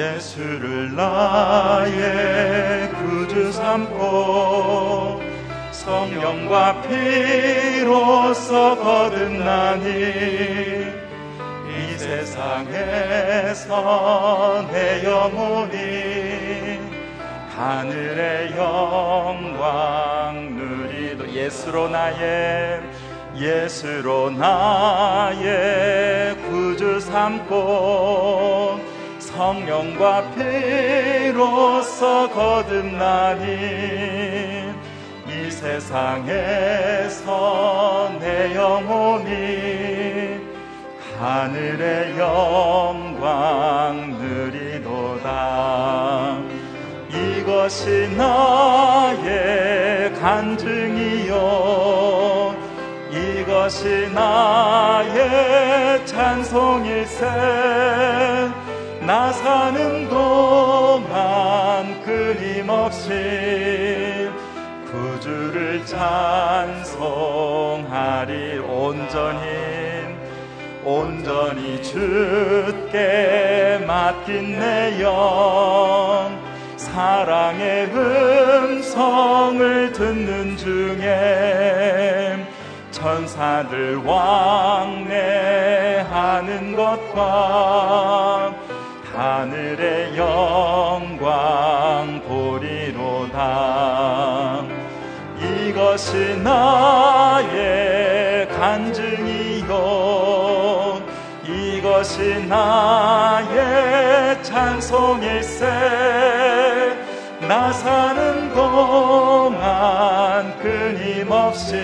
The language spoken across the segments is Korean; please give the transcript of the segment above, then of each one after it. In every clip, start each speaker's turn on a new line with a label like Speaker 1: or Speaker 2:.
Speaker 1: 예수를 나의 구주 삼고 성령과 피로써 거듭나니 이 세상에서 내 영혼이 하늘의 영광 누리도 예수로 나의 예수로 나의 구주 삼고 성령과 피로써 거듭나니 이 세상에서 내 영혼이 하늘의 영광 누리도다. 이것이 나의 간증이요. 이것이 나의 찬송일세 나 사는 동안 끊임없이 구주를 찬송하리 온전히 온전히 주께 맡긴 내 영. 사랑의 음성을 듣는 중에 천사들 왕래하는 것과 하늘의 영광 보리로다. 이것이 나의 간증이요. 이것이 나의 찬송일세. 나 사는 동안 끊임없이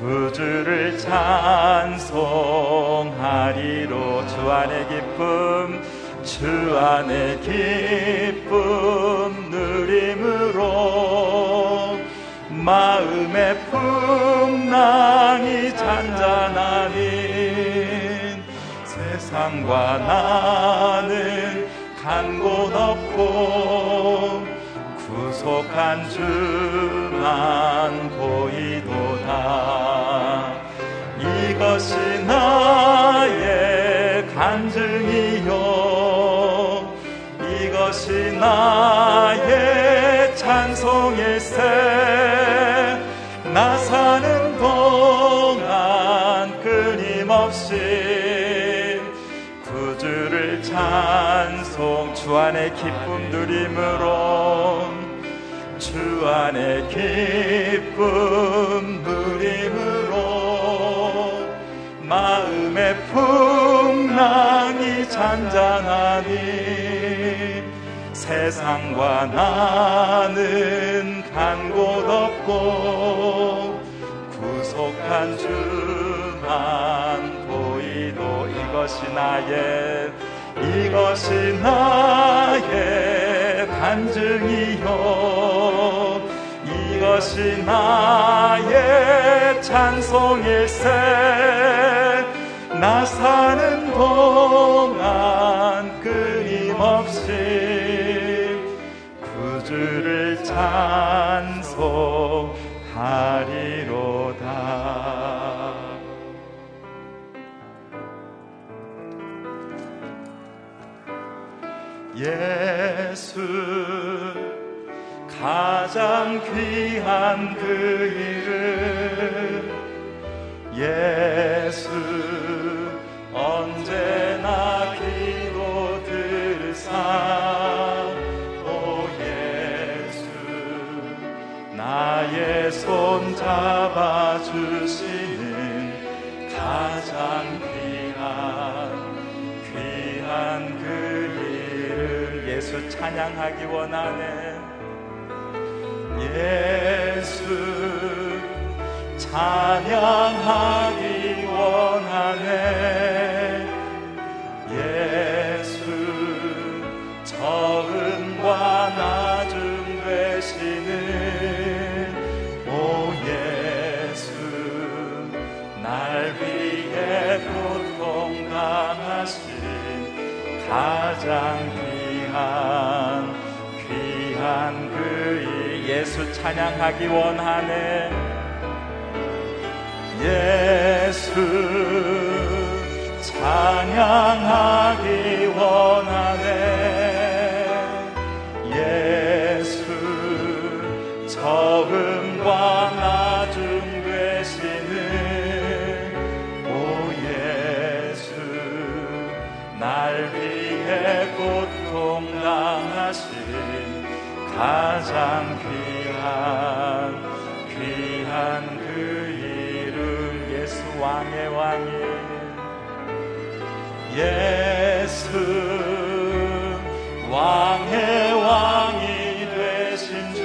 Speaker 1: 구주를 찬송하리로 주 안의 기쁨 주 안의 기쁨 누림으로 마음의 풍랑이 잔잔하니 세상과 나는 간곳 없고 구속한 주만 보이도다 이것이 나의 간증이요. 이것이 나의 찬송일세. 나 사는 동안 끊임없이 구주를 찬송 주 안의 기쁨 누림으로 주 안의 기쁨 누림으로 마음의 풍랑이 잔잔하니 세상과 나는 간 곳 없고 구속한 주만 보이도 이것이 나의 이것이 나의 간증이요. 이 것이 나의 찬송일세 나 사는 동안 끊임없이 구주를 찬송하리로다. 예수 가장 귀한 그 이름 예수 언제나 기도 들사 오 예수 나의 손 잡아주시는 가장 귀한 귀한 그 이름 예수 찬양하기 원하네 예수 찬양하기 원하네. 예수 적음과 나 찬양하기 원하네. 예수 찬양하기 원하네. 예수 처음과 나중 되시는 오 예수 날 위해 고통 당하신 가장 예수 왕의 왕이 되신 주.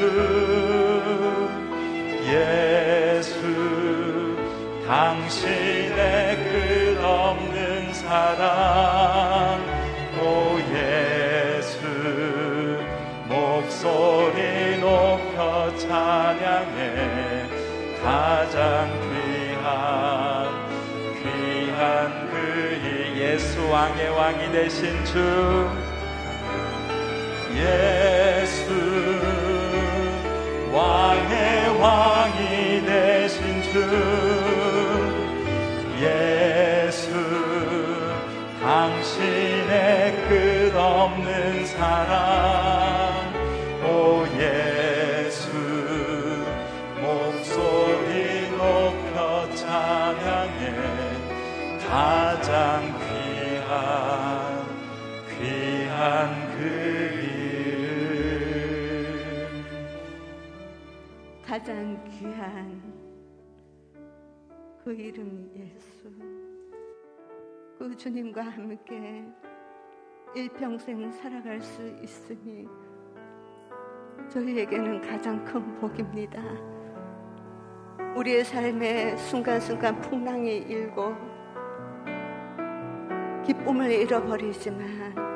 Speaker 1: 예수 당신의 끝없는 사랑. 오 예수 목소리 높여 찬양해. 가장 귀 왕의 왕이 되신 주 예수 왕의 왕이 되신 주 예수 당신의 끝없는 사랑 오 예수 목소리 높여 찬양해. 가장
Speaker 2: 가장 귀한 그 이름 예수 그 주님과 함께 일평생 살아갈 수 있으니 저희에게는 가장 큰 복입니다. 우리의 삶에 순간순간 풍랑이 일고 기쁨을 잃어버리지만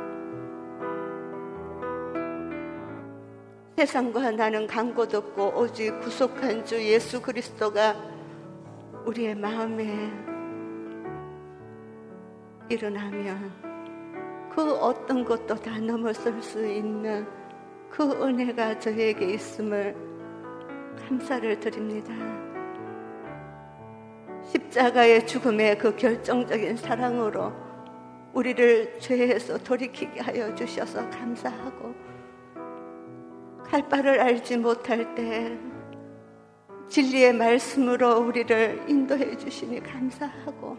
Speaker 2: 세상과 나는 간곳 없고 오직 구속한 주 예수 그리스도가 우리의 마음에 일어나면 그 어떤 것도 다 넘어설 수 있는 그 은혜가 저에게 있음을 감사를 드립니다. 십자가의 죽음의 그 결정적인 사랑으로 우리를 죄에서 돌이키게 하여 주셔서 감사하고 갈 바를 알지 못할 때 진리의 말씀으로 우리를 인도해 주시니 감사하고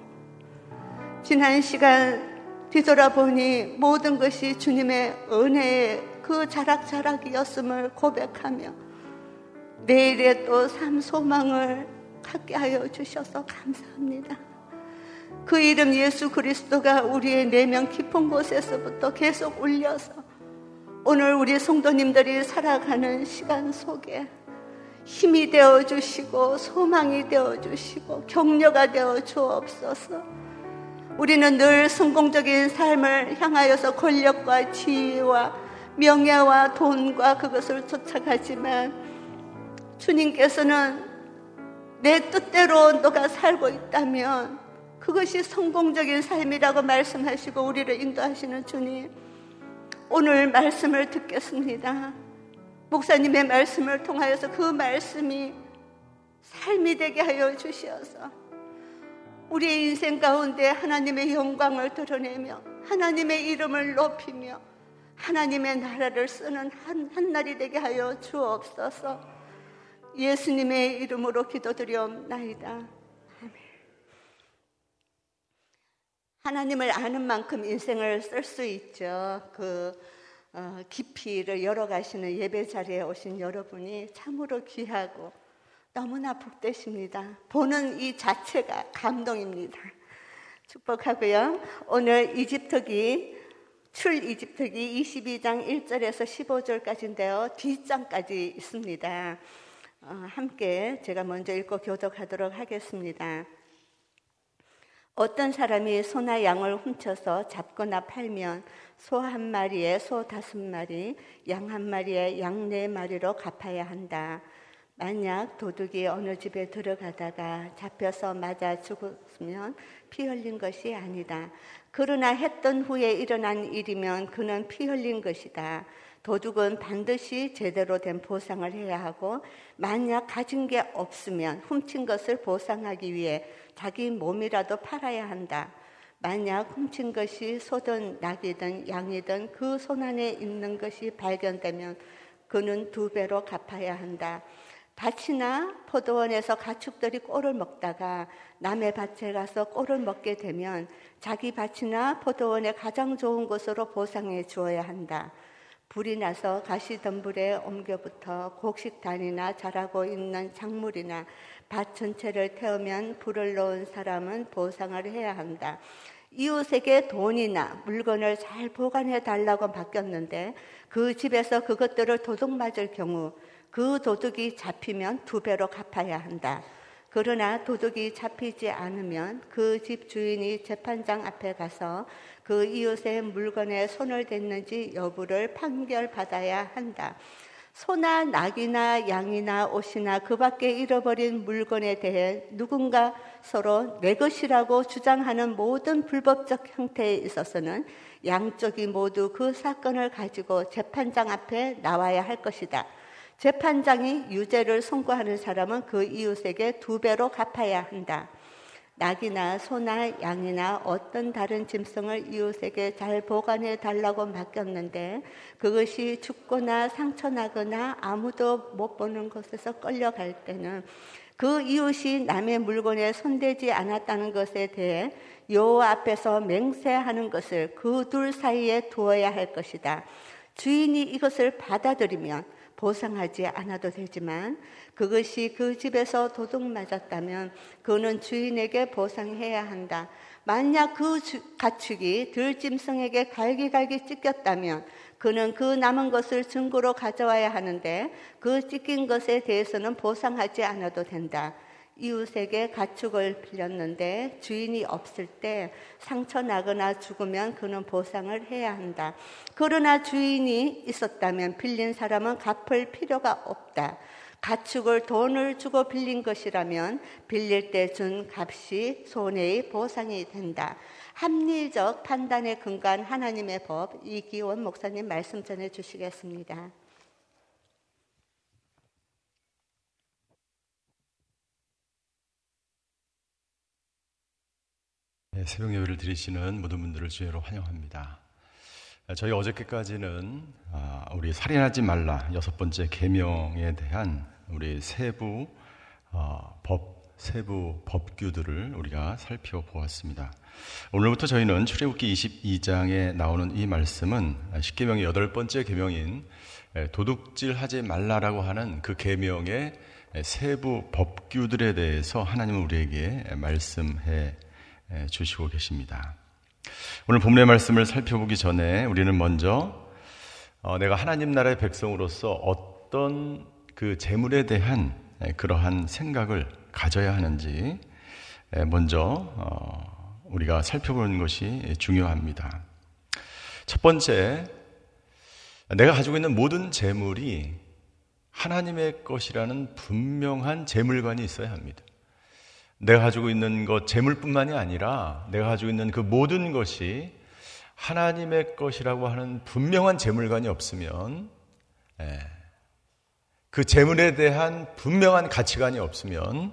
Speaker 2: 지난 시간 뒤돌아보니 모든 것이 주님의 은혜의 그 자락자락이었음을 고백하며 내일의 또 삶 소망을 갖게 하여 주셔서 감사합니다. 그 이름 예수 그리스도가 우리의 내면 깊은 곳에서부터 계속 울려서 오늘 우리 성도님들이 살아가는 시간 속에 힘이 되어 주시고 소망이 되어 주시고 격려가 되어 주옵소서. 우리는 늘 성공적인 삶을 향하여서 권력과 지위와 명예와 돈과 그것을 쫓아가지만 주님께서는 내 뜻대로 너가 살고 있다면 그것이 성공적인 삶이라고 말씀하시고 우리를 인도하시는 주님. 오늘 말씀을 듣겠습니다. 목사님의 말씀을 통하여서 그 말씀이 삶이 되게 하여 주시어서 우리의 인생 가운데 하나님의 영광을 드러내며 하나님의 이름을 높이며 하나님의 나라를 쓰는 한, 한 날이 되게 하여 주옵소서 예수님의 이름으로 기도드리옵나이다. 하나님을 아는 만큼 인생을 쓸 수 있죠. 그 어, 깊이를 열어가시는 예배 자리에 오신 여러분이 참으로 귀하고 너무나 복되십니다. 보는 이 자체가 감동입니다. 축복하고요. 오늘 이집트기 출 이집트기 22장 1절에서 15절까지인데요. 뒷장까지 있습니다. 어, 함께 제가 먼저 읽고 교독하도록 하겠습니다. 어떤 사람이 소나 양을 훔쳐서 잡거나 팔면 소 한 마리에 소 다섯 마리, 양 한 마리에 양 네 마리로 갚아야 한다. 만약 도둑이 어느 집에 들어가다가 잡혀서 맞아 죽었으면 피 흘린 것이 아니다. 그러나 했던 후에 일어난 일이면 그는 피 흘린 것이다. 도둑은 반드시 제대로 된 보상을 해야 하고 만약 가진 게 없으면 훔친 것을 보상하기 위해 자기 몸이라도 팔아야 한다. 만약 훔친 것이 소든 낙이든 양이든 그 손 안에 있는 것이 발견되면 그는 두 배로 갚아야 한다. 밭이나 포도원에서 가축들이 꼴을 먹다가 남의 밭에 가서 꼴을 먹게 되면 자기 밭이나 포도원의 가장 좋은 곳으로 보상해 주어야 한다. 불이 나서 가시덤불에 옮겨붙어 곡식단이나 자라고 있는 작물이나 밭 전체를 태우면 불을 놓은 사람은 보상을 해야 한다. 이웃에게 돈이나 물건을 잘 보관해 달라고 바뀌었는데 그 집에서 그것들을 도둑 맞을 경우 그 도둑이 잡히면 두 배로 갚아야 한다. 그러나 도둑이 잡히지 않으면 그 집 주인이 재판장 앞에 가서 그 이웃의 물건에 손을 댔는지 여부를 판결받아야 한다. 소나 낙이나 양이나 옷이나 그 밖에 잃어버린 물건에 대해 누군가 서로 내 것이라고 주장하는 모든 불법적 형태에 있어서는 양쪽이 모두 그 사건을 가지고 재판장 앞에 나와야 할 것이다. 재판장이 유죄를 선고하는 사람은 그 이웃에게 두 배로 갚아야 한다. 낙이나 소나 양이나 어떤 다른 짐승을 이웃에게 잘 보관해 달라고 맡겼는데 그것이 죽거나 상처나거나 아무도 못 보는 곳에서 끌려갈 때는 그 이웃이 남의 물건에 손대지 않았다는 것에 대해 여호와 앞에서 맹세하는 것을 그 둘 사이에 두어야 할 것이다. 주인이 이것을 받아들이면 보상하지 않아도 되지만 그것이 그 집에서 도둑 맞았다면 그는 주인에게 보상해야 한다. 만약 그 가축이 들짐승에게 갈기갈기 찢겼다면 그는 그 남은 것을 증거로 가져와야 하는데 그 찢긴 것에 대해서는 보상하지 않아도 된다. 이웃에게 가축을 빌렸는데 주인이 없을 때 상처 나거나 죽으면 그는 보상을 해야 한다. 그러나 주인이 있었다면 빌린 사람은 갚을 필요가 없다. 가축을 돈을 주고 빌린 것이라면 빌릴 때 준 값이 손해의 보상이 된다. 합리적 판단에 근거한 하나님의 법 이기원 목사님 말씀 전해 주시겠습니다.
Speaker 3: 새벽 예배를 드리시는 모든 분들을 주의로 환영합니다. 저희 어저께까지는 아, 우리 살인하지 말라 여섯 번째 계명에 대한 우리 세부 어, 법 세부 법규들을 우리가 살펴보았습니다. 오늘부터 저희는 출애굽기 22장에 나오는 이 말씀은 십계명의 여덟 번째 계명인 도둑질하지 말라라고 하는 그 계명의 세부 법규들에 대해서 하나님은 우리에게 말씀해 주시고 계십니다. 오늘 본문의 말씀을 살펴보기 전에 우리는 먼저 어, 내가 하나님 나라의 백성으로서 어떤 그 재물에 대한 그러한 생각을 가져야 하는지 먼저 어, 우리가 살펴보는 것이 중요합니다. 첫 번째, 내가 가지고 있는 모든 재물이 하나님의 것이라는 분명한 재물관이 있어야 합니다. 내가 가지고 있는 것, 재물뿐만이 아니라 내가 가지고 있는 그 모든 것이 하나님의 것이라고 하는 분명한 재물관이 없으면, 예, 그 재물에 대한 분명한 가치관이 없으면,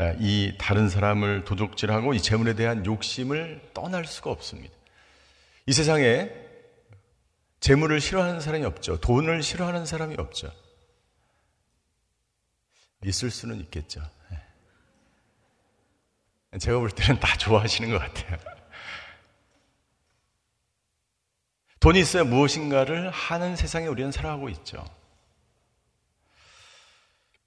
Speaker 3: 예, 이 다른 사람을 도둑질하고 이 재물에 대한 욕심을 떠날 수가 없습니다. 이 세상에 재물을 싫어하는 사람이 없죠. 돈을 싫어하는 사람이 없죠. 있을 수는 있겠죠. 제가 볼 때는 다 좋아하시는 것 같아요. 돈이 있어야 무엇인가를 하는 세상에 우리는 살아가고 있죠.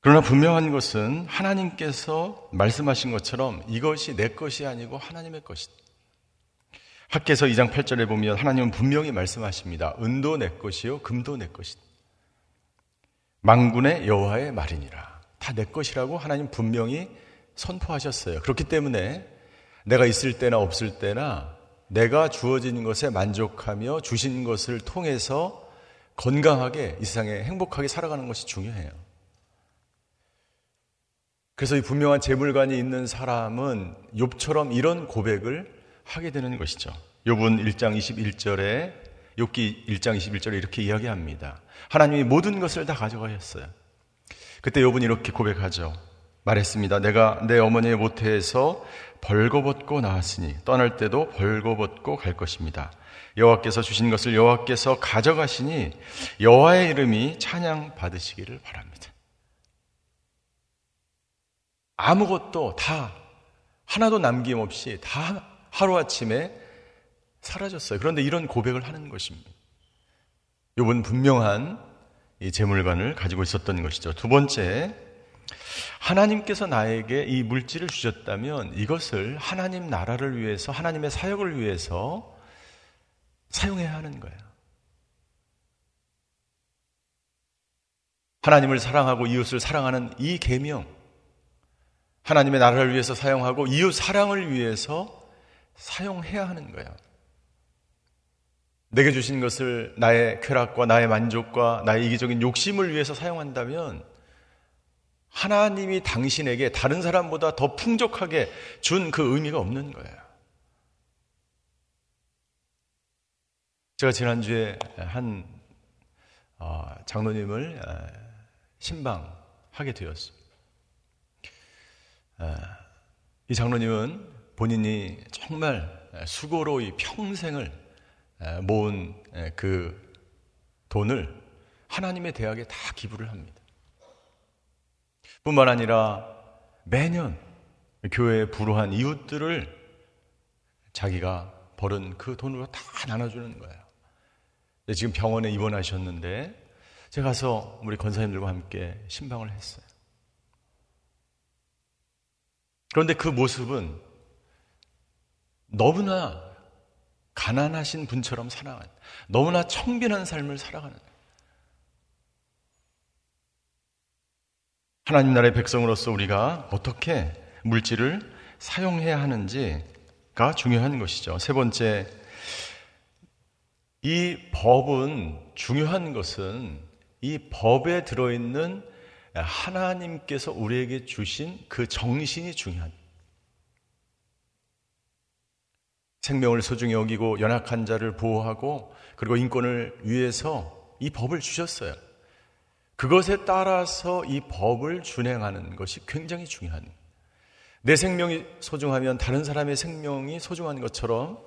Speaker 3: 그러나 분명한 것은 하나님께서 말씀하신 것처럼 이것이 내 것이 아니고 하나님의 것이다. 학계서 2장 8절에 보면 하나님은 분명히 말씀하십니다. 은도 내 것이요 금도 내 것이다. 망군의 여호와의 말이니라. 다 내 것이라고 하나님 분명히 선포하셨어요. 그렇기 때문에 내가 있을 때나 없을 때나 내가 주어진 것에 만족하며 주신 것을 통해서 건강하게 이 세상에 행복하게 살아가는 것이 중요해요. 그래서 이 분명한 재물관이 있는 사람은 욥처럼 이런 고백을 하게 되는 것이죠. 욥은 1장 21절에 욥기 1장 21절에 이렇게 이야기합니다. 하나님이 모든 것을 다 가져가셨어요. 그때 욥은 이렇게 고백하죠. 말했습니다. 내가 내 어머니의 모태에서 벌거벗고 나왔으니 떠날 때도 벌거벗고 갈 것입니다. 여호와께서 주신 것을 여호와께서 가져가시니 여호와의 이름이 찬양 받으시기를 바랍니다. 아무것도 다 하나도 남김없이 다 하루아침에 사라졌어요. 그런데 이런 고백을 하는 것입니다. 요번 분명한 이 재물관을 가지고 있었던 것이죠. 두 번째, 하나님께서 나에게 이 물질을 주셨다면 이것을 하나님 나라를 위해서, 하나님의 사역을 위해서 사용해야 하는 거예요. 하나님을 사랑하고 이웃을 사랑하는 이 계명, 하나님의 나라를 위해서 사용하고 이웃 사랑을 위해서 사용해야 하는 거예요. 내게 주신 것을 나의 쾌락과 나의 만족과 나의 이기적인 욕심을 위해서 사용한다면 하나님이 당신에게 다른 사람보다 더 풍족하게 준 그 의미가 없는 거예요. 제가 지난주에 한 어, 장로님을 어, 신방하게. 어, 이 장로님은 본인이 정말 수고로 이 평생을 모은 그 돈을 하나님의 대학에 다 기부를 합니다. 뿐만 아니라 매년 교회에 불우한 이웃들을 자기가 벌은 그 돈으로 다 나눠주는 거예요. 지금 병원에 입원하셨는데 제가 가서 우리 권사님들과 함께 신방을 했어요. 그런데 그 모습은 너무나 가난하신 분처럼 살아가는 너무나 청빈한 삶을 살아가는 하나님 나라의 백성으로서 우리가 어떻게 물질을 사용해야 하는지가 중요한 것이죠. 세 번째, 이 법은 중요한 것은 이 법에 들어있는 하나님께서 우리에게 주신 그 정신이 중요한 생명을 소중히 여기고 연약한 자를 보호하고 그리고 인권을 위해서 이 법을 주셨어요. 그것에 따라서 이 법을 준행하는 것이 굉장히 중요한. 내 생명이 소중하면 다른 사람의 생명이 소중한 것처럼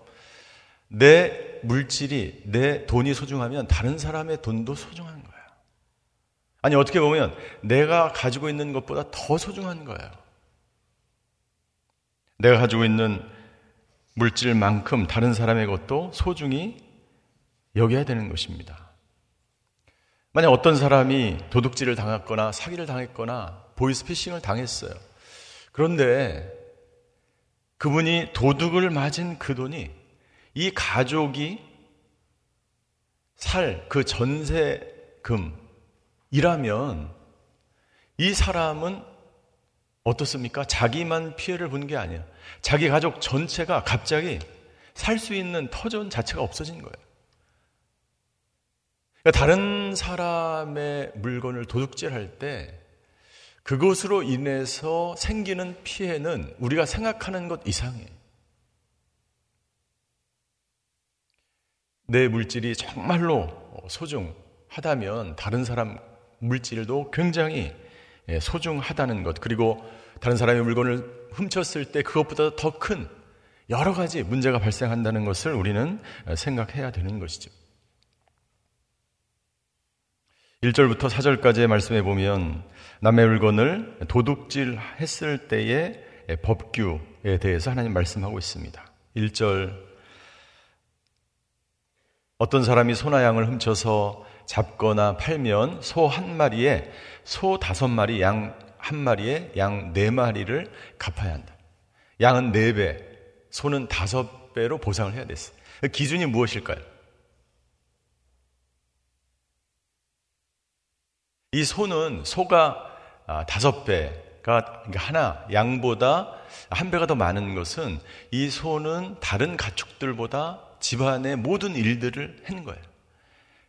Speaker 3: 내 물질이, 내 돈이 소중하면 다른 사람의 돈도 소중한 거예요. 아니, 어떻게 보면 내가 가지고 있는 것보다 더 소중한 거예요. 내가 가지고 있는 물질만큼 다른 사람의 것도 소중히 여겨야 되는 것입니다. 만약 어떤 사람이 도둑질을 당했거나 사기를 당했거나 보이스피싱을 당했어요. 그런데 그분이 도둑을 맞은 그 돈이 이 가족이 살 그 전세금이라면 이 사람은 어떻습니까? 자기만 피해를 본 게 아니야. 자기 가족 전체가 갑자기 살 수 있는 터전 자체가 없어진 거예요. 그러니까 다른 사람의 물건을 도둑질할 때 그것으로 인해서 생기는 피해는 우리가 생각하는 것 이상해. 내 물질이 정말로 소중하다면 다른 사람 물질도 굉장히 소중하다는 것, 그리고 다른 사람의 물건을 훔쳤을 때 그것보다 더 큰 여러 가지 문제가 발생한다는 것을 우리는 생각해야 되는 것이죠. 1절부터 4절까지의 말씀에 보면 남의 물건을 도둑질 했을 때의 법규에 대해서 하나님 말씀하고 있습니다. 1절 어떤 사람이 소나 양을 훔쳐서 잡거나 팔면 소 한 마리에 소 다섯 마리, 양 한 마리에 양 네 마리를 갚아야 한다. 양은 네 배, 소는 다섯 배로 보상을 해야 됐어요. 그 기준이 무엇일까요? 이 소는 소가 아, 다섯 배가 그러니까 하나 양보다 한 배가 더 많은 것은 이 소는 다른 가축들보다 집안의 모든 일들을 하는 거예요.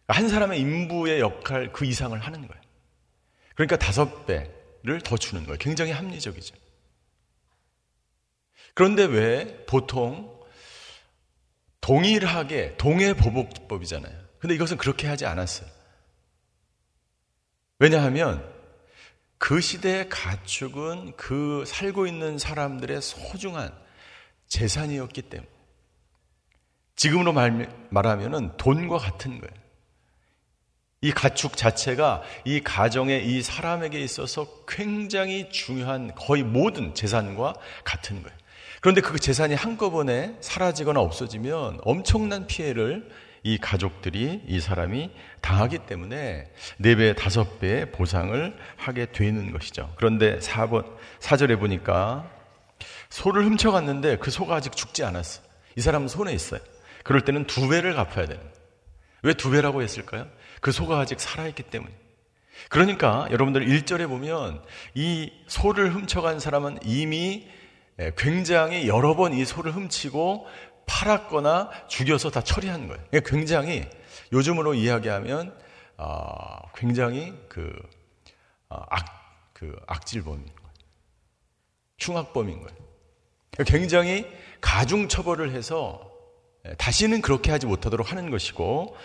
Speaker 3: 한 사람의 인부의 역할 그 이상을 하는 거예요. 그러니까 다섯 배를 더 주는 거예요. 굉장히 합리적이죠. 그런데 왜 보통 동일하게 동해 보복법이잖아요. 근데 이것은 그렇게 하지 않았어요. 왜냐하면 그 시대의 가축은 그 살고 있는 사람들의 소중한 재산이었기 때문에. 지금으로 말, 말하면 돈과 같은 거예요. 이 가축 자체가 이 가정의 이 사람에게 있어서 굉장히 중요한 거의 모든 재산과 같은 거예요. 그런데 그 재산이 한꺼번에 사라지거나 없어지면 엄청난 피해를 이 가족들이 이 사람이 당하기 때문에 4배, 5배의 보상을 하게 되는 것이죠. 그런데 4번, 4절에 보니까 소를 훔쳐갔는데 그 소가 아직 죽지 않았어. 이 사람은 손에 있어요. 그럴 때는 두 배를 갚아야 되는. 왜 두 배라고 했을까요? 그 소가 아직 살아있기 때문에. 그러니까 여러분들 1절에 보면 이 소를 훔쳐간 사람은 이미 굉장히 여러 번 이 소를 훔치고 팔았거나 죽여서 다 처리한 거예요. 굉장히 요즘으로 이야기하면 어, 굉장히 그 어, 악, 그 악질범인 거예요. 흉악범인 거예요. 굉장히 가중 처벌을 해서 다시는 그렇게 하지 못하도록 하는 것이고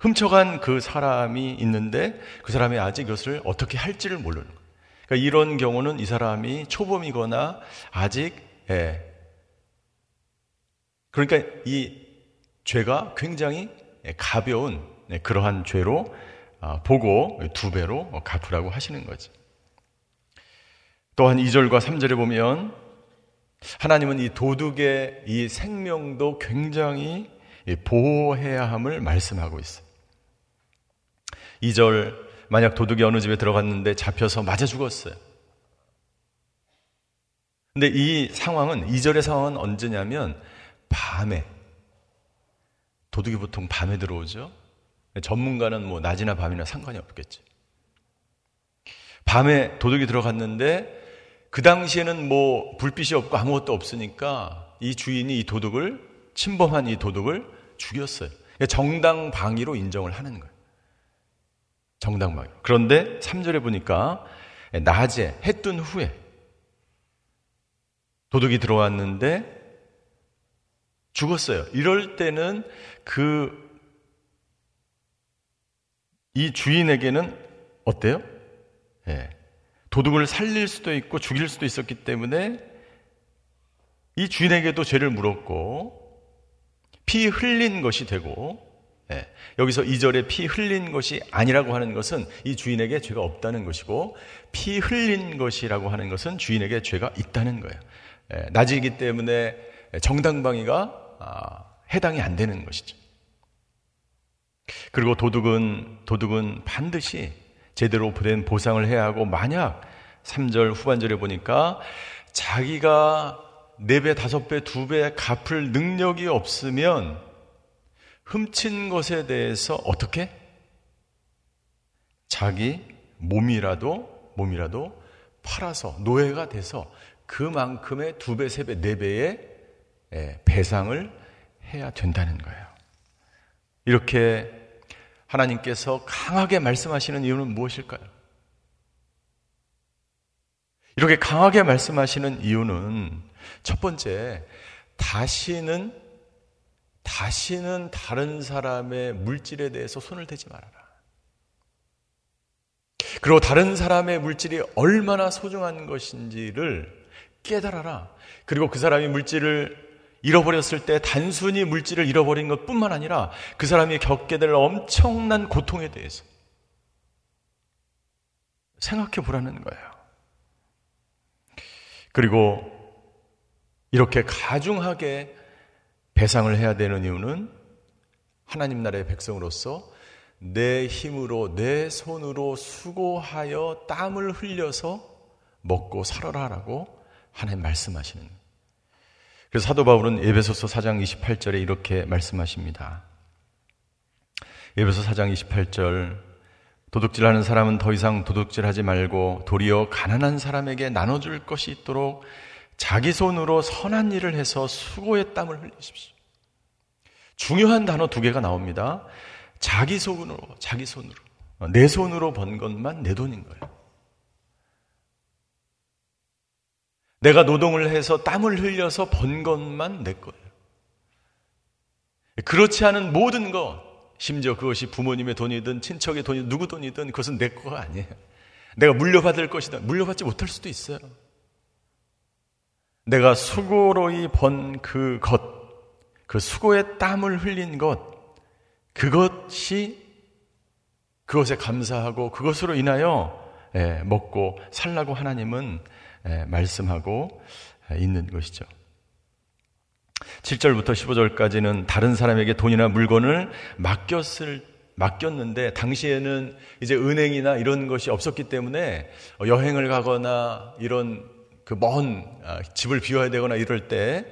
Speaker 3: 훔쳐간 그 사람이 있는데 그 사람이 아직 이것을 어떻게 할지를 모르는 거예요. 그러니까 이런 경우는 이 사람이 초범이거나 아직 예. 그러니까 이 죄가 굉장히 가벼운 네, 그러한 죄로 아, 보고 두 배로 갚으라고 하시는 거지. 또한 2절과 3절에 보면 하나님은 이 도둑의 이 생명도 굉장히 보호해야 함을 말씀하고 있어요. 2절 만약 도둑이 어느 집에 들어갔는데 잡혀서 맞아 죽었어요. 근데 이 상황은 2절의 상황은 언제냐면 밤에 도둑이 보통 밤에 들어오죠. 전문가는 뭐 낮이나 밤이나 상관이 없겠지. 밤에 도둑이 들어갔는데 그 당시에는 뭐 불빛이 없고 아무것도 없으니까 이 주인이 이 도둑을 침범한 이 도둑을 죽였어요. 정당 방위로 인정을 하는 거예요. 정당 방위. 그런데 3절에 보니까 낮에 해 뜬 후에 도둑이 들어왔는데 죽었어요. 이럴 때는 그 이 주인에게는 어때요? 예. 도둑을 살릴 수도 있고 죽일 수도 있었기 때문에 이 주인에게도 죄를 물었고 피 흘린 것이 되고 예, 여기서 2절에 피 흘린 것이 아니라고 하는 것은 이 주인에게 죄가 없다는 것이고 피 흘린 것이라고 하는 것은 주인에게 죄가 있다는 거예요. 예, 낮이기 때문에 정당방위가 아, 해당이 안 되는 것이죠. 그리고 도둑은 도둑은 반드시 제대로 된 보상을 해야 하고 만약 3절 후반절에 보니까 자기가 4배, 5배, 2배 갚을 능력이 없으면 훔친 것에 대해서 어떻게? 자기 몸이라도, 몸이라도 팔아서 노예가 돼서 그만큼의 두 배, 세 배, 네 배의 예, 배상을 해야 된다는 거예요. 이렇게 하나님께서 강하게 말씀하시는 이유는 무엇일까요? 이렇게 강하게 말씀하시는 이유는 첫 번째, 다시는 다시는 다른 사람의 물질에 대해서 손을 대지 말아라. 그리고 다른 사람의 물질이 얼마나 소중한 것인지를 깨달아라. 그리고 그 사람이 물질을 잃어버렸을 때 단순히 물질을 잃어버린 것 뿐만 아니라 그 사람이 겪게 될 엄청난 고통에 대해서 생각해 보라는 거예요. 그리고 이렇게 가중하게 배상을 해야 되는 이유는 하나님 나라의 백성으로서 내 힘으로 내 손으로 수고하여 땀을 흘려서 먹고 살아라라고 하나님 말씀하시는 그래서 사도 바울은 에베소서 4장 28절에 이렇게 말씀하십니다. 에베소 4장 28절 도둑질하는 사람은 더 이상 도둑질하지 말고 도리어 가난한 사람에게 나눠줄 것이 있도록 자기 손으로 선한 일을 해서 수고의 땀을 흘리십시오. 중요한 단어 두 개가 나옵니다. 자기 손으로, 자기 손으로. 내 손으로 번 것만 내 돈인 거예요. 내가 노동을 해서 땀을 흘려서 번 것만 내 거예요. 그렇지 않은 모든 것, 심지어 그것이 부모님의 돈이든 친척의 돈이든 누구 돈이든 그것은 내 거가 아니에요. 내가 물려받을 것이다. 물려받지 못할 수도 있어요. 내가 수고로이 번 그 것, 그 수고의 땀을 흘린 것, 그것이 그것에 감사하고 그것으로 인하여 예, 먹고 살라고 하나님은 예, 말씀하고 있는 것이죠. 7절부터 15절까지는 다른 사람에게 돈이나 물건을 맡겼을 맡겼는데 당시에는 이제 은행이나 이런 것이 없었기 때문에 여행을 가거나 이런 그먼 아, 집을 비워야 되거나 이럴 때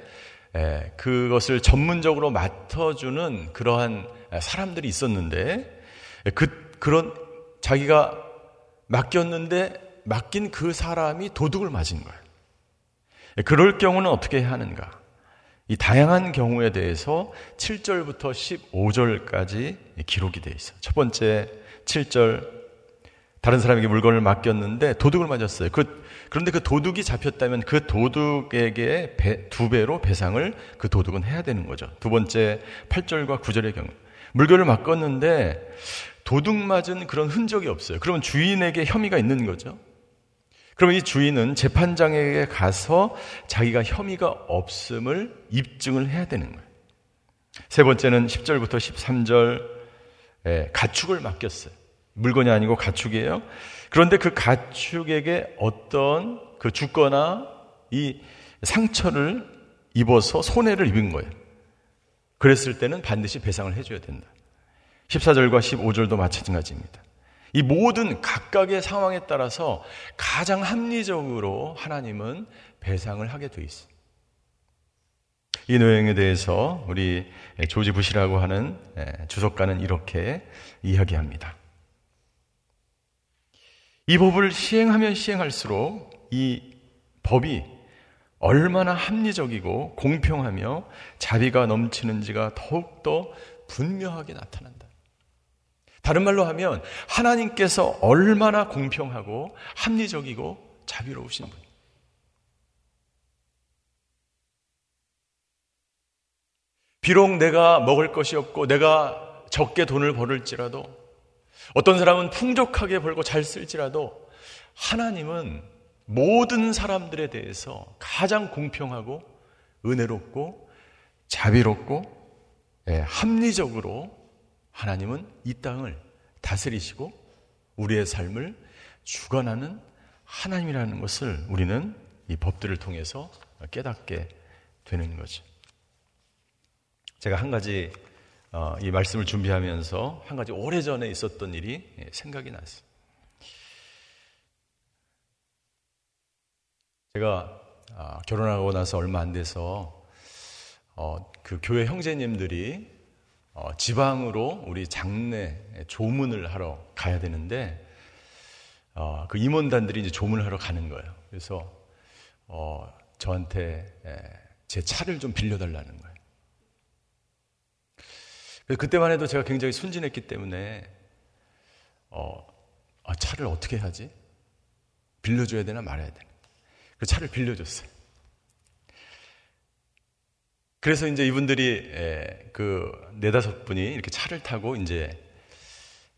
Speaker 3: 그것을 전문적으로 맡아주는 그러한 사람들이 있었는데 그 그런 자기가 맡겼는데 맡긴 그 사람이 도둑을 맞은 거예요. 그럴 경우는 어떻게 해야 하는가? 이 다양한 경우에 대해서 7절부터 15절까지 기록이 되어 있어요. 첫 번째 7절 다른 사람에게 물건을 맡겼는데 도둑을 맞았어요. 그, 그런데 그 도둑이 잡혔다면 그 도둑에게 배, 두 배로 배상을 그 도둑은 해야 되는 거죠. 두 번째 8절과 9절의 경우 물건을 맡겼는데 도둑 맞은 그런 흔적이 없어요. 그러면 주인에게 혐의가 있는 거죠. 그러면 이 주인은 재판장에게 가서 자기가 혐의가 없음을 입증을 해야 되는 거예요. 세 번째는 10절부터 13절 에 가축을 맡겼어요. 물건이 아니고 가축이에요. 그런데 그 가축에게 어떤 그 죽거나 이 상처를 입어서 손해를 입은 거예요. 그랬을 때는 반드시 배상을 해줘야 된다. 14절과 15절도 마찬가지입니다. 이 모든 각각의 상황에 따라서 가장 합리적으로 하나님은 배상을 하게 돼 있습니다. 이 노행에 대해서 우리 조지 부시라고 하는 주석가는 이렇게 이야기합니다. 이 법을 시행하면 시행할수록 이 법이 얼마나 합리적이고 공평하며 자비가 넘치는지가 더욱더 분명하게 나타난다. 다른 말로 하면 하나님께서 얼마나 공평하고 합리적이고 자비로우신 분. 비록 내가 먹을 것이 없고 내가 적게 돈을 벌을지라도 어떤 사람은 풍족하게 벌고 잘 쓸지라도 하나님은 모든 사람들에 대해서 가장 공평하고 은혜롭고 자비롭고 예, 합리적으로 하나님은 이 땅을 다스리시고 우리의 삶을 주관하는 하나님이라는 것을 우리는 이 법들을 통해서 깨닫게 되는 거죠. 제가 한 가지 어, 이 말씀을 준비하면서 한 가지 오래전에 있었던 일이 생각이 났어요. 제가 아, 결혼하고 나서 얼마 안 돼서 어, 그 교회 형제님들이 어, 지방으로 우리 장례 조문을 하러 가야 되는데 어, 그 임원단들이 이제 조문을 하러 가는 거예요. 그래서 어, 저한테 에, 제 차를 좀 빌려달라는 거예요. 그때만 해도 제가 굉장히 순진했기 때문에 어, 아, 차를 어떻게 하지? 빌려줘야 되나 말아야 되나? 그 차를 빌려줬어요. 그래서 이제 이분들이 그 네다섯 분이 이렇게 차를 타고 이제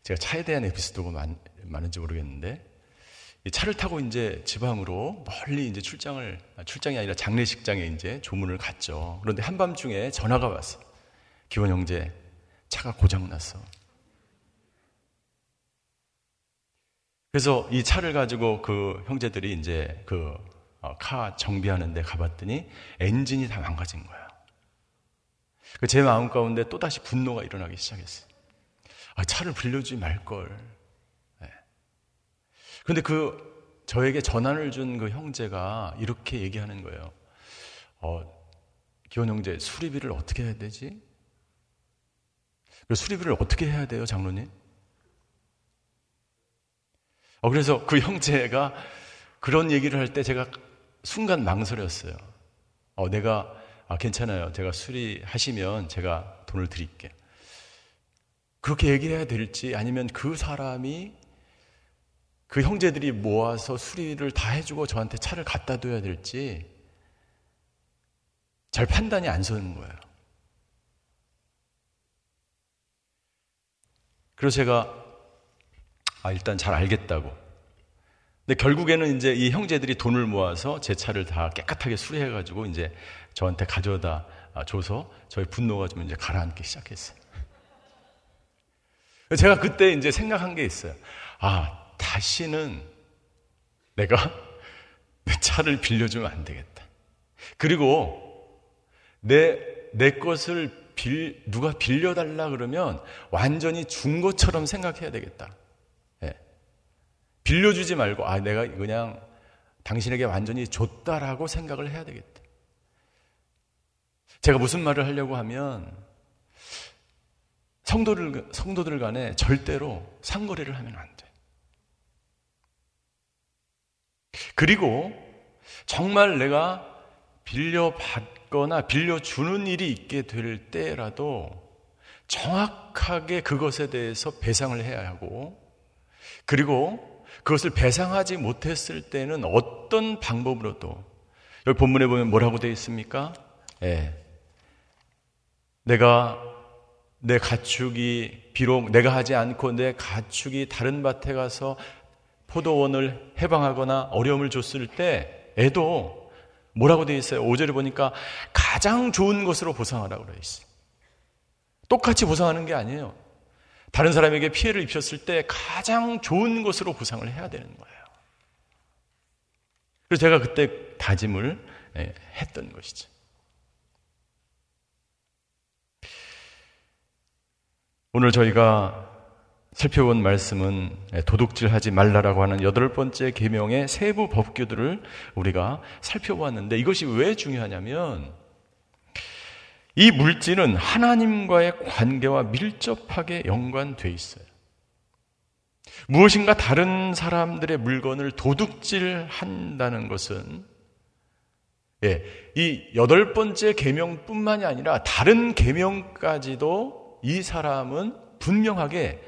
Speaker 3: 제가 차에 대한 에피소드가 많, 많은지 모르겠는데 이 차를 타고 이제 지방으로 멀리 이제 출장을 아, 출장이 아니라 장례식장에 이제 조문을 갔죠. 그런데 한밤중에 전화가 왔어. 기원 형제 차가 고장 났어. 그래서 이 차를 가지고 그 형제들이 이제 그카 어, 정비하는데 가봤더니 엔진이 다 망가진 거야. 그제 마음 가운데 또다시 분노가 일어나기 시작했어요. 아, 차를 빌려주지 말걸. 네. 근데 그 저에게 전화를 준 그 형제가 이렇게 얘기하는 거예요. 어, 기원 형제, 수리비를 어떻게 해야 되지? 그 수리비를 어떻게 해야 돼요, 장로님? 어, 그래서 그 형제가 그런 얘기를 할 때 제가 순간 망설였어요. 어, 내가 아, 괜찮아요. 제가 수리하시면 제가 돈을 드릴게. 그렇게 얘기해야 될지 아니면 그 사람이 그 형제들이 모아서 수리를 다 해주고 저한테 차를 갖다 둬야 될지 잘 판단이 안 서는 거예요. 그래서 제가 아, 일단 잘 알겠다고 근데 결국에는 이제 이 형제들이 돈을 모아서 제 차를 다 깨끗하게 수리해가지고 이제 저한테 가져다 줘서 저희 분노가 좀 이제 가라앉기 시작했어요. 제가 그때 이제 생각한 게 있어요. 아, 다시는 내가 내 차를 빌려주면 안 되겠다. 그리고 내, 내 것을 빌, 누가 빌려달라 그러면 완전히 준 것처럼 생각해야 되겠다. 예. 빌려주지 말고, 아, 내가 그냥 당신에게 완전히 줬다라고 생각을 해야 되겠다. 제가 무슨 말을 하려고 하면, 성도들, 성도들 간에 절대로 상거래를 하면 안 돼. 그리고 정말 내가 빌려받거나 빌려주는 일이 있게 될 때라도 정확하게 그것에 대해서 배상을 해야 하고 그리고 그것을 배상하지 못했을 때는 어떤 방법으로도 여기 본문에 보면 뭐라고 되어 있습니까? 예. 내가 내 가축이 비록 내가 하지 않고 내 가축이 다른 밭에 가서 포도원을 해방하거나 어려움을 줬을 때 애도 뭐라고 되어 있어요? 5절에 보니까 가장 좋은 것으로 보상하라고 되어 있어요. 똑같이 보상하는 게 아니에요. 다른 사람에게 피해를 입혔을 때 가장 좋은 것으로 보상을 해야 되는 거예요. 그래서 제가 그때 다짐을 예, 했던 것이죠. 오늘 저희가 살펴본 말씀은 도둑질하지 말라라고 하는 여덟 번째 계명의 세부 법규들을 우리가 살펴보았는데 이것이 왜 중요하냐면 이 물질은 하나님과의 관계와 밀접하게 연관돼 있어요. 무엇인가 다른 사람들의 물건을 도둑질한다는 것은 예, 이 여덟 번째 계명뿐만이 아니라 다른 계명까지도 이 사람은 분명하게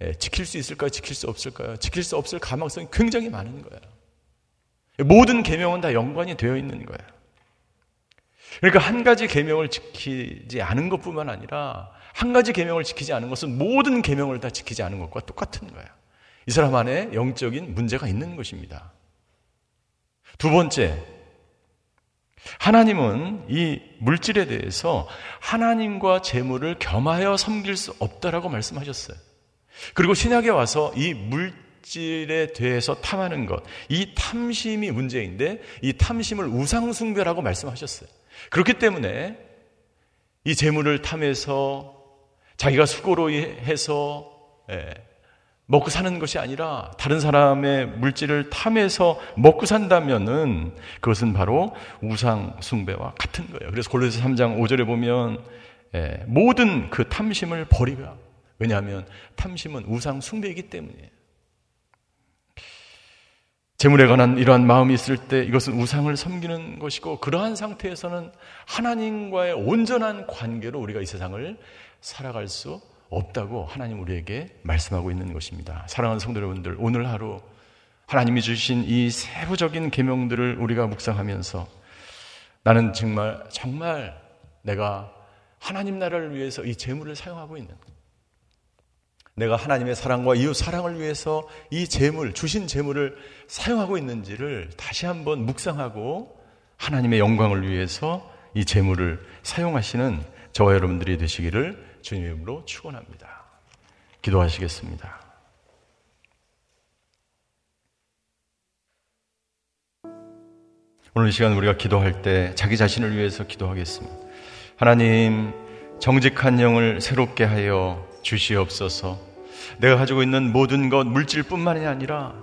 Speaker 3: 예, 지킬 수 있을까요? 지킬 수 없을까요? 지킬 수 없을 가능성이 굉장히 많은 거예요. 모든 계명은 다 연관이 되어 있는 거예요. 그러니까 한 가지 계명을 지키지 않은 것뿐만 아니라 한 가지 계명을 지키지 않은 것은 모든 계명을 다 지키지 않은 것과 똑같은 거예요. 이 사람 안에 영적인 문제가 있는 것입니다. 두 번째, 하나님은 이 물질에 대해서 하나님과 재물을 겸하여 섬길 수 없다라고 말씀하셨어요. 그리고 신약에 와서 이 물질에 대해서 탐하는 것, 이 탐심이 문제인데 이 탐심을 우상숭배라고 말씀하셨어요. 그렇기 때문에 이 재물을 탐해서 자기가 수고로 해서 예, 먹고 사는 것이 아니라 다른 사람의 물질을 탐해서 먹고 산다면은 그것은 바로 우상 숭배와 같은 거예요. 그래서 골로새 3장 5절에 보면 예, 모든 그 탐심을 버리라. 왜냐하면 탐심은 우상 숭배이기 때문이에요. 재물에 관한 이러한 마음이 있을 때 이것은 우상을 섬기는 것이고 그러한 상태에서는 하나님과의 온전한 관계로 우리가 이 세상을 살아갈 수 없다고 하나님 우리에게 말씀하고 있는 것입니다. 사랑하는 성도 여러분들, 오늘 하루 하나님이 주신 이 세부적인 계명들을 우리가 묵상하면서 나는 정말 정말 내가 하나님 나라를 위해서 이 재물을 사용하고 있는 내가 하나님의 사랑과 이웃 사랑을 위해서 이 재물 주신 재물을 사용하고 있는지를 다시 한번 묵상하고 하나님의 영광을 위해서 이 재물을 사용하시는 저와 여러분들이 되시기를 주님의 이름으로 축원합니다. 기도하시겠습니다. 오늘 이 시간 우리가 기도할 때 자기 자신을 위해서 기도하겠습니다. 하나님, 정직한 영을 새롭게 하여 주시옵소서. 내가 가지고 있는 모든 것, 물질뿐만이 아니라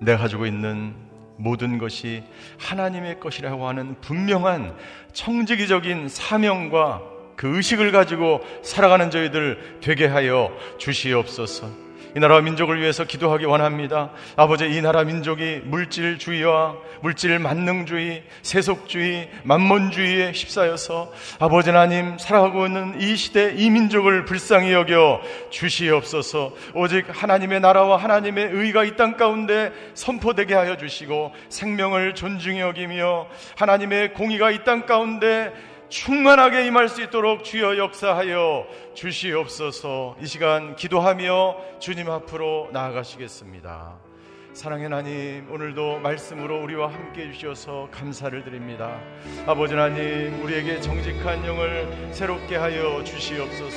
Speaker 3: 내가 가지고 있는 모든 것이 하나님의 것이라고 하는 분명한 청지기적인 사명과 그 의식을 가지고 살아가는 저희들 되게 하여 주시옵소서. 이 나라 민족을 위해서 기도하기 원합니다. 아버지, 이 나라 민족이 물질주의와 물질 만능주의, 세속주의, 만몬주의에 휩싸여서 아버지 하나님 살아가고 있는 이 시대 이 민족을 불쌍히 여겨 주시옵소서. 오직 하나님의 나라와 하나님의 의가 이 땅 가운데 선포되게 하여 주시고 생명을 존중히 여기며 하나님의 공의가 이 땅 가운데 충만하게 임할 수 있도록 주여 역사하여 주시옵소서. 이 시간 기도하며 주님 앞으로 나아가시겠습니다. 사랑의 하나님 오늘도 말씀으로 우리와 함께 해주셔서 감사를 드립니다. 아버지 하나님 우리에게 정직한 영을 새롭게 하여 주시옵소서.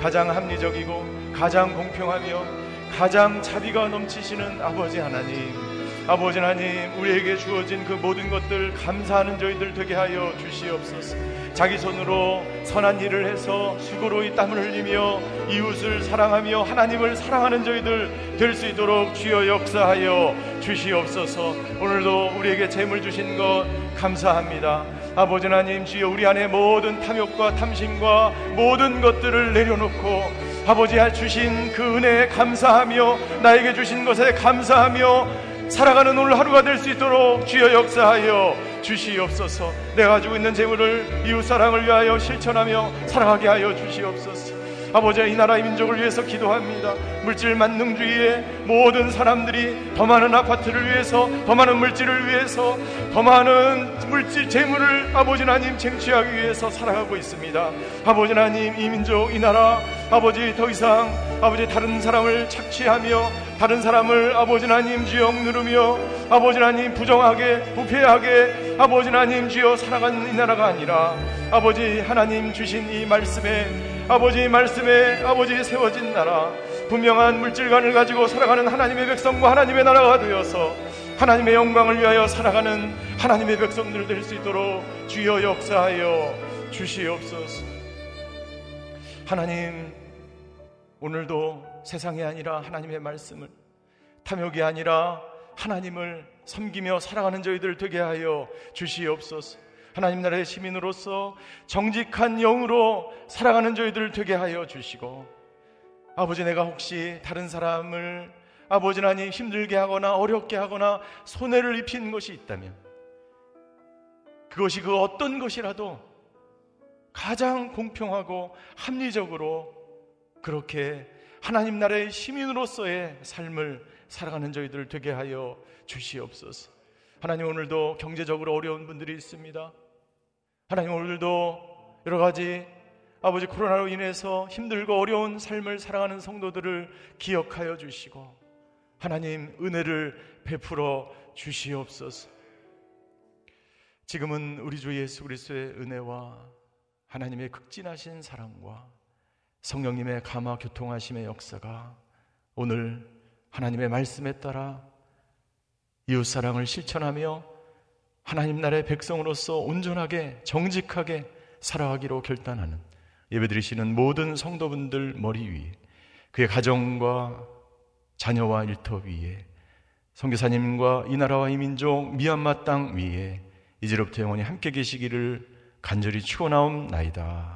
Speaker 3: 가장 합리적이고 가장 공평하며 가장 자비가 넘치시는 아버지 하나님 아버지 하나님 우리에게 주어진 그 모든 것들 감사하는 저희들 되게 하여 주시옵소서 자기 손으로 선한 일을 해서 수고로 이 땀을 흘리며 이웃을 사랑하며 하나님을 사랑하는 저희들 될 수 있도록 주여 역사하여 주시옵소서. 오늘도 우리에게 재물 주신 것 감사합니다. 아버지 하나님 주여 우리 안에 모든 탐욕과 탐심과 모든 것들을 내려놓고 아버지 주신 그 은혜에 감사하며 나에게 주신 것에 감사하며 살아가는 오늘 하루가 될 수 있도록 주여 역사하여 주시옵소서. 내가 가지고 있는 재물을 이웃 사랑을 위하여 실천하며 살아가게 하여 주시옵소서 아버지 이 나라의 민족을 위해서 기도합니다. 물질 만능주의의 모든 사람들이 더 많은 아파트를 위해서 더 많은 물질을 위해서 더 많은 물질 재물을 아버지 하나님 쟁취하기 위해서 살아가고 있습니다. 아버지 하나님 이 민족 이 나라 아버지 더 이상 아버지 다른 사람을 착취하며 다른 사람을 아버지 하나님 주여 누르며 아버지 하나님 부정하게 부패하게 아버지 하나님 주여 살아가는 이 나라가 아니라 아버지 하나님 주신 이 말씀에 아버지 말씀에 아버지 세워진 나라 분명한 물질관을 가지고 살아가는 하나님의 백성과 하나님의 나라가 되어서 하나님의 영광을 위하여 살아가는 하나님의 백성들 될 수 있도록 주여 역사하여 주시옵소서. 하나님 오늘도 세상이 아니라 하나님의 말씀을 탐욕이 아니라 하나님을 섬기며 살아가는 저희들 되게 하여 주시옵소서. 하나님 나라의 시민으로서 정직한 영으로 살아가는 저희들 되게 하여 주시고 아버지 내가 혹시 다른 사람을 아버지 하나님 힘들게 하거나 어렵게 하거나 손해를 입힌 것이 있다면 그것이 그 어떤 것이라도 가장 공평하고 합리적으로 그렇게 하나님 나라의 시민으로서의 삶을 살아가는 저희들 되게 하여 주시옵소서. 하나님 오늘도 경제적으로 어려운 분들이 있습니다. 하나님 오늘도 여러 가지 아버지 코로나로 인해서 힘들고 어려운 삶을 살아가는 성도들을 기억하여 주시고 하나님 은혜를 베풀어 주시옵소서. 지금은 우리 주 예수 그리스도의 은혜와 하나님의 극진하신 사랑과 성령님의 감화 교통하심의 역사가 오늘 하나님의 말씀에 따라 이웃 사랑을 실천하며 하나님 나라의 백성으로서 온전하게 정직하게 살아가기로 결단하는 예배드리시는 모든 성도분들 머리 위에 그의 가정과 자녀와 일터 위에 성교사님과 이 나라와 이 민족 미얀마 땅 위에 이제로부터 영원히 함께 계시기를 간절히 축원하옵나이다.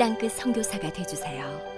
Speaker 4: 땅끝 성교사가 되주세요